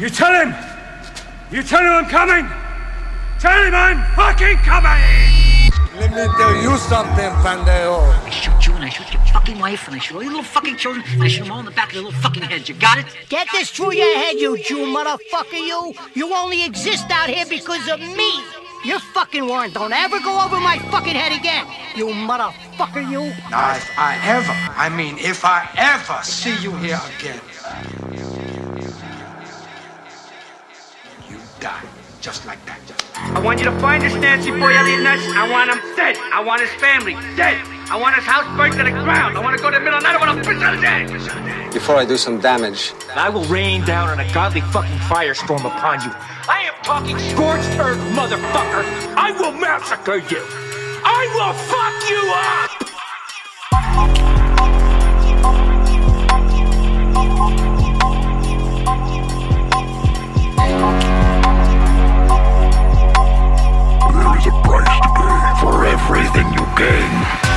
You tell him! You tell him I'm coming! Tell him I'm fucking coming! Let me tell you something, Fandeo. I shoot you and I shoot your fucking wife and I shoot all your little fucking children and I shoot them all in the back of their little fucking heads. You got it? Get this through your head, you Jew motherfucker, you. You only exist out here because of me. Your fucking warrant don't ever go over my fucking head again. You motherfucker, you. Now, if I ever, I mean, if I ever see you here again, die. Just like that. I want you to find this Nancy boy Eliot Ness. I want him dead. I want his family dead. I want his house burnt to the ground. I want to go to the middle of the night. I want to piss on his head. Before I do some damage, I will rain down an ungodly fucking firestorm upon you. I am talking scorched earth, motherfucker. I will massacre you. I will fuck you up. Is a price to pay for everything you gain.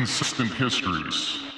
Consistent histories.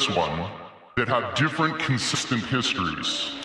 This one, that have different consistent histories.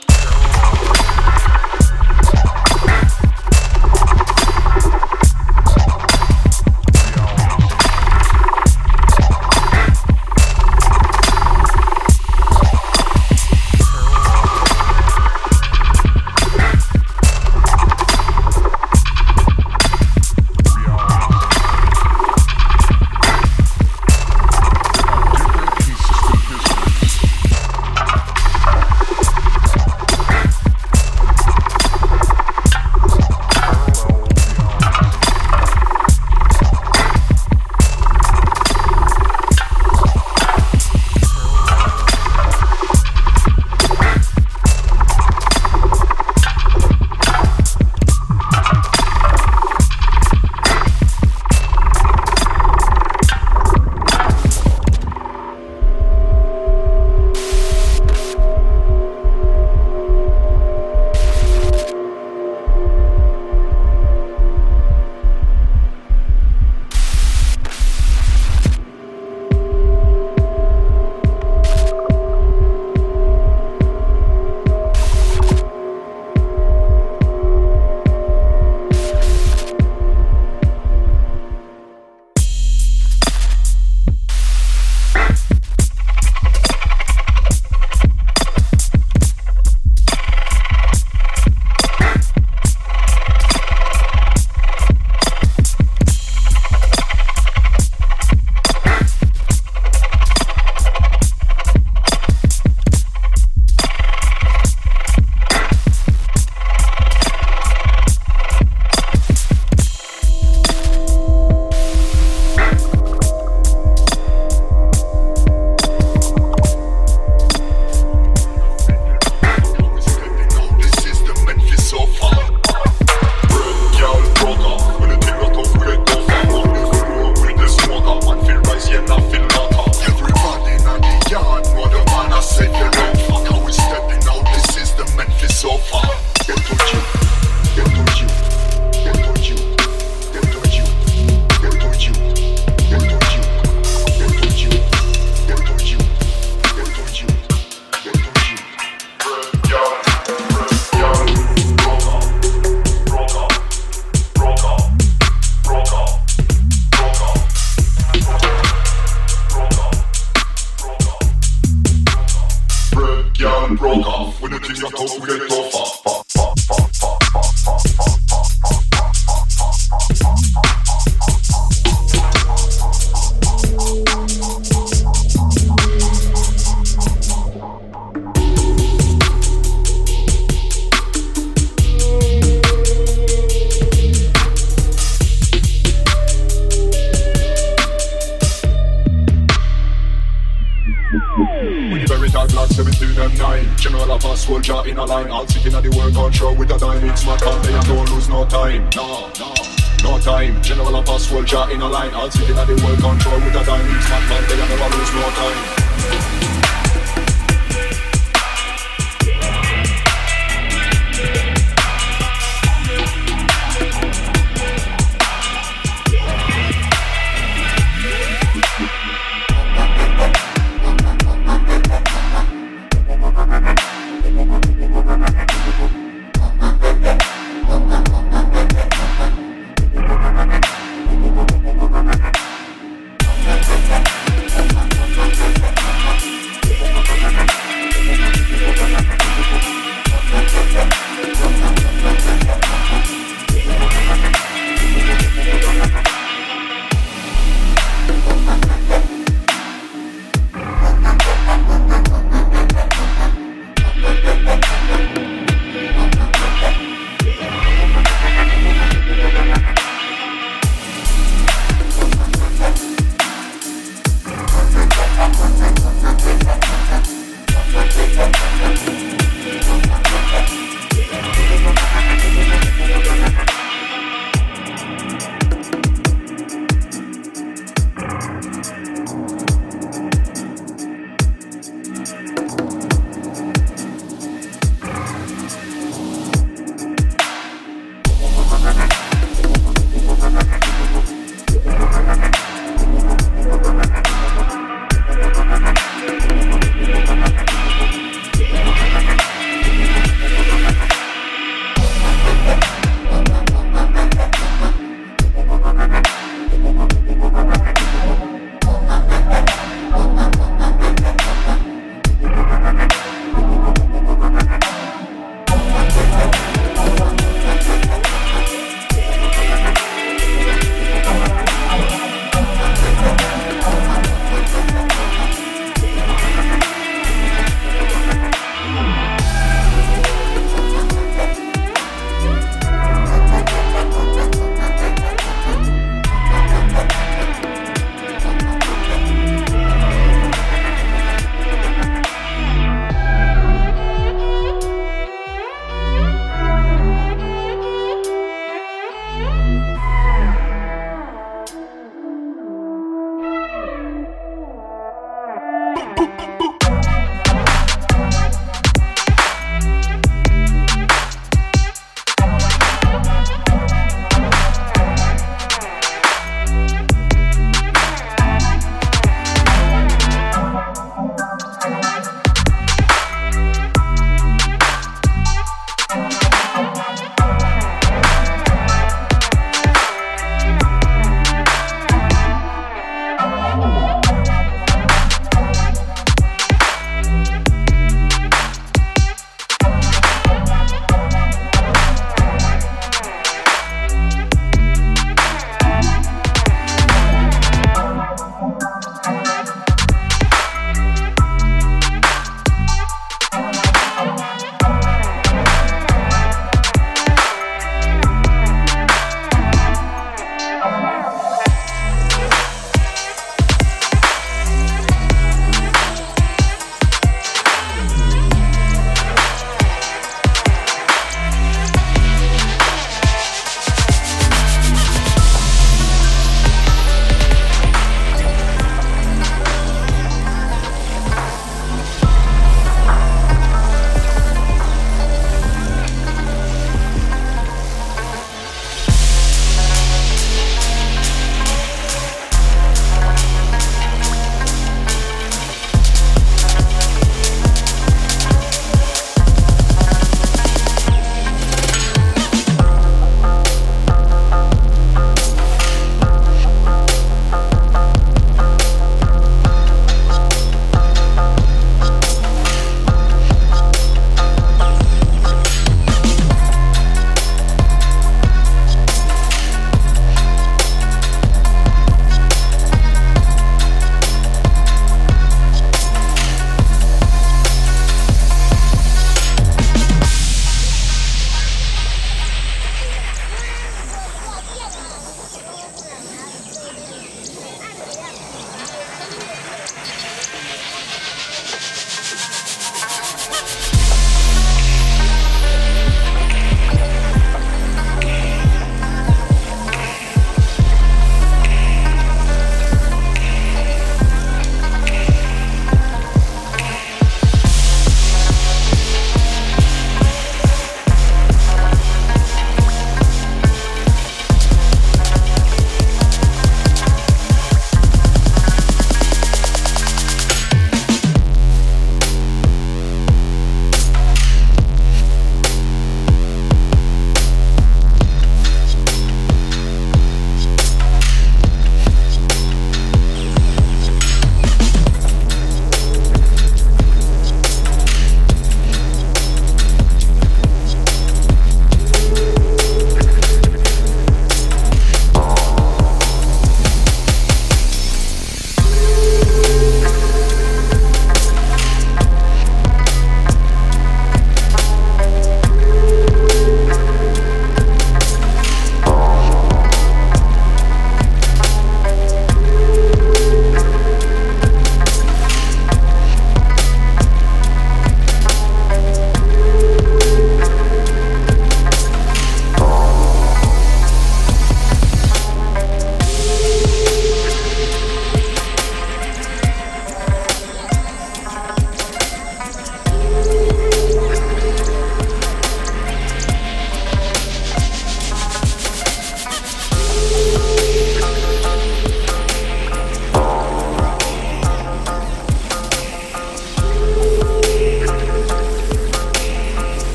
General of a soldier in a line. All sitting at the work control with a dime It's my time, they don't lose no time. No, no, no time. General of a soldier in a line. All sitting at the work control with a dime It's my time, they never lose no time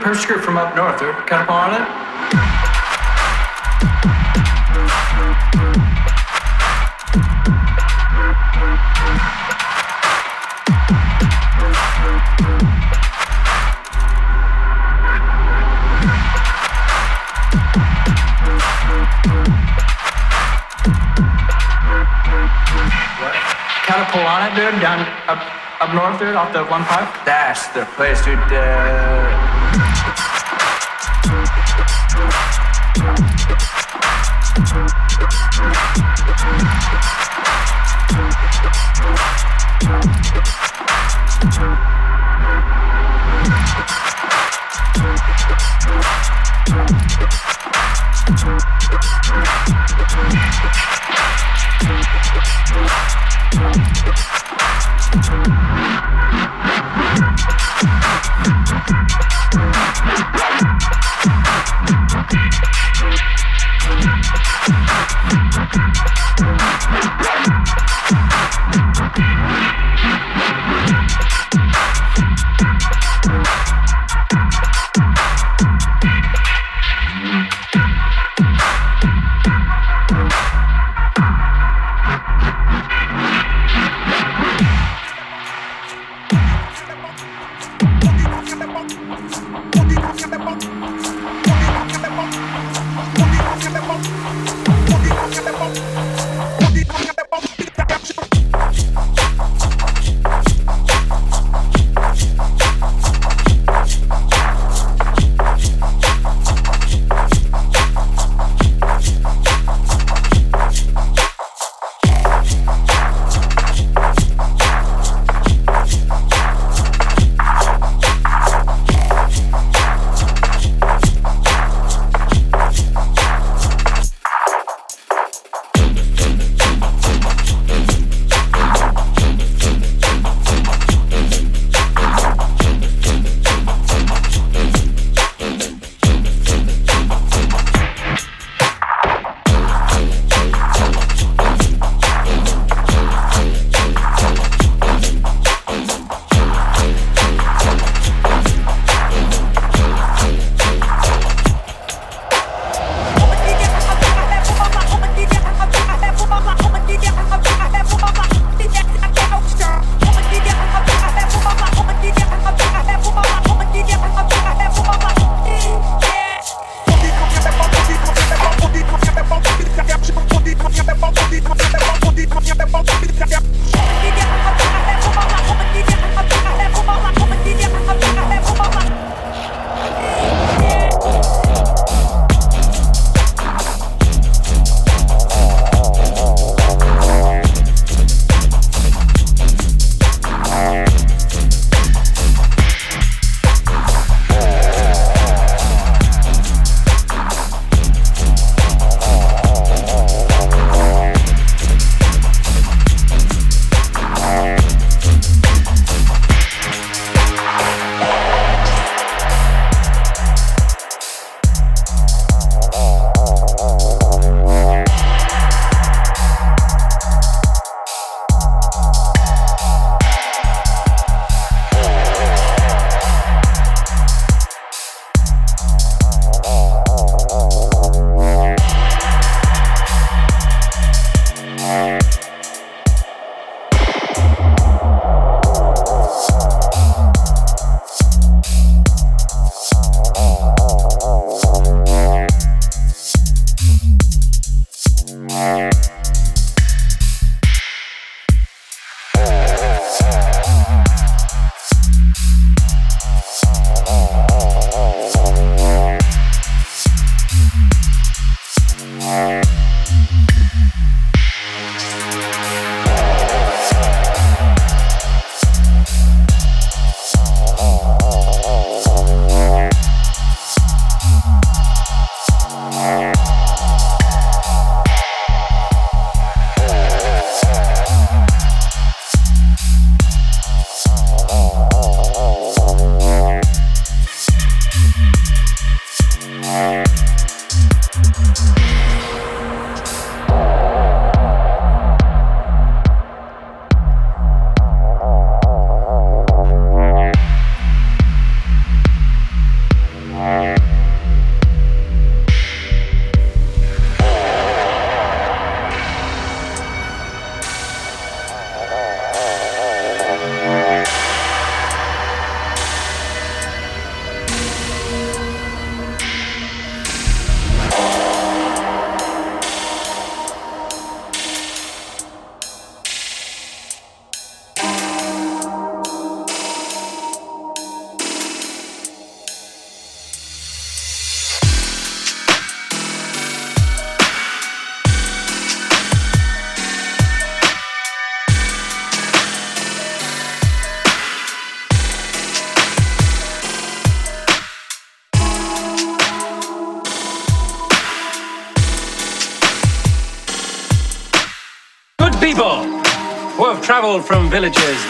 good. Her from up north. Got up on it? Pull on it, dude, down up up north, dude, off the one pipe. That's the place, dude. Uh,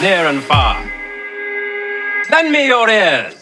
near and far. Lend me your ears.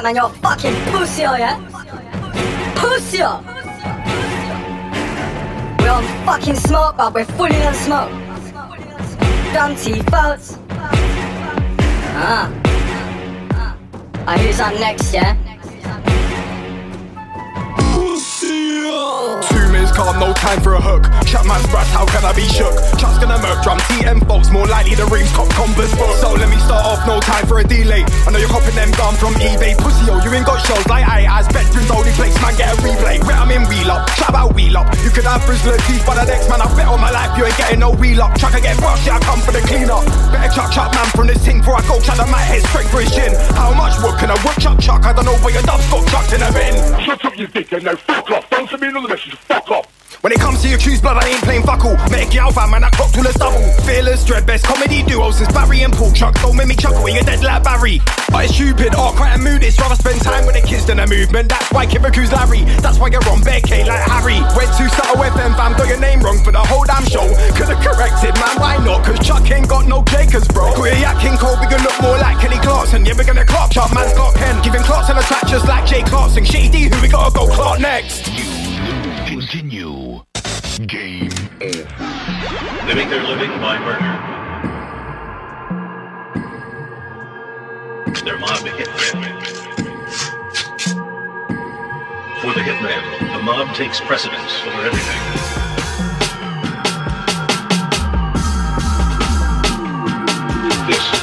Shut man, you're fucking pussy, are ya? Pussy! We're on fucking smoke, but we're fully on smoke. Dumpty folks. Ah. Ah, who's up next, yeah? Two minutes calm, no time for a hook. Shut man's brass, how can I be shook? Chuck's gonna murk drum, TM folks, more likely the reams cop converse book. So let me start off, no time for a delay. I know you're copping them down from eBay. Pussy, yo, you ain't got shows like I as bedrooms only place, man, get a replay. Where I'm in wheel up, clap out wheel up. You could have Brizzler teeth, but the next man, I bet on my life, you ain't getting no wheel up. Chuck, I get brushed, yeah, I come for the cleanup. Better chuck, chuck, man, from this thing before I go chuck the mat head straight for his chin. How much wood can I wood chuck, chuck? I don't know, where your dub's got chucked in a bin. Shut up, you dickhead, now fuck off. Don't send me another message, fuck off. When it comes to your choose blood, I ain't playing fuck all. Make it alpha, man, I clock till it's double. Fearless, dread, best comedy duo since Barry and Paul Chuck. Don't make me chuckle when you're dead like Barry. But it's stupid, oh, quite a mood. It's rather spend time with the kids than a movement. That's why Kibiku's Larry. That's why you're on bare K like Harry. Went to Subtle FM, fam, got your name wrong for the whole damn show. Could've corrected, man, why not? Cause Chuck ain't got no Jakers, bro. Got your Cole, we gonna look more like Kelly Clarkson. Yeah, we're gonna clock Chuck, man's got Ken. Giving Clarkson a track just like Jay Clarkson. Shady, who we gotta go clock next? They make their living by murder. They're mob hitmen. For the hitman, the mob takes precedence over everything. This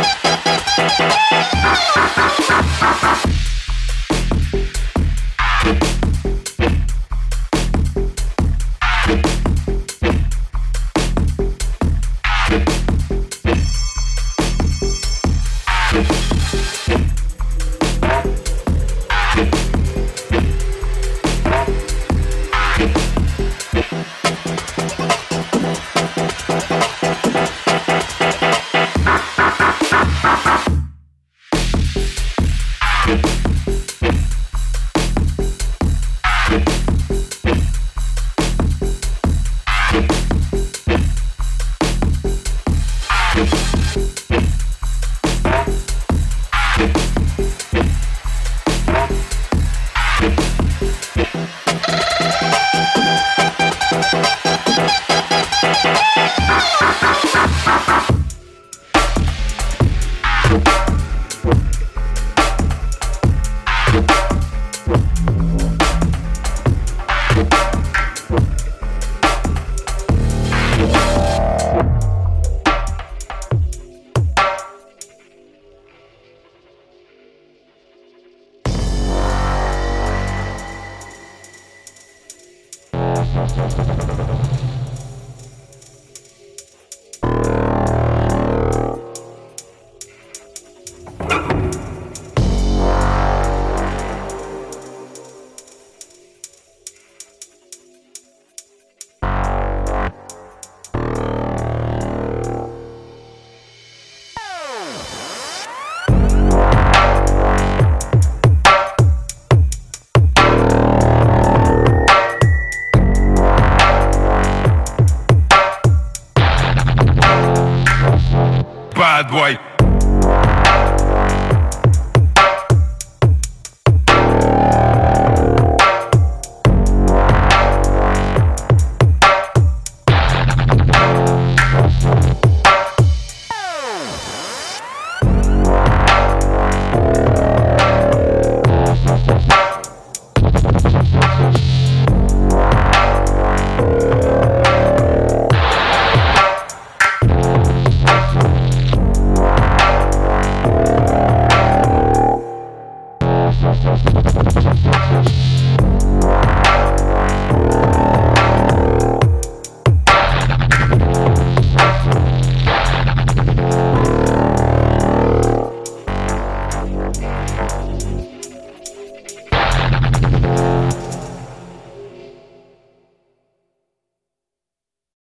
Ha ha ha!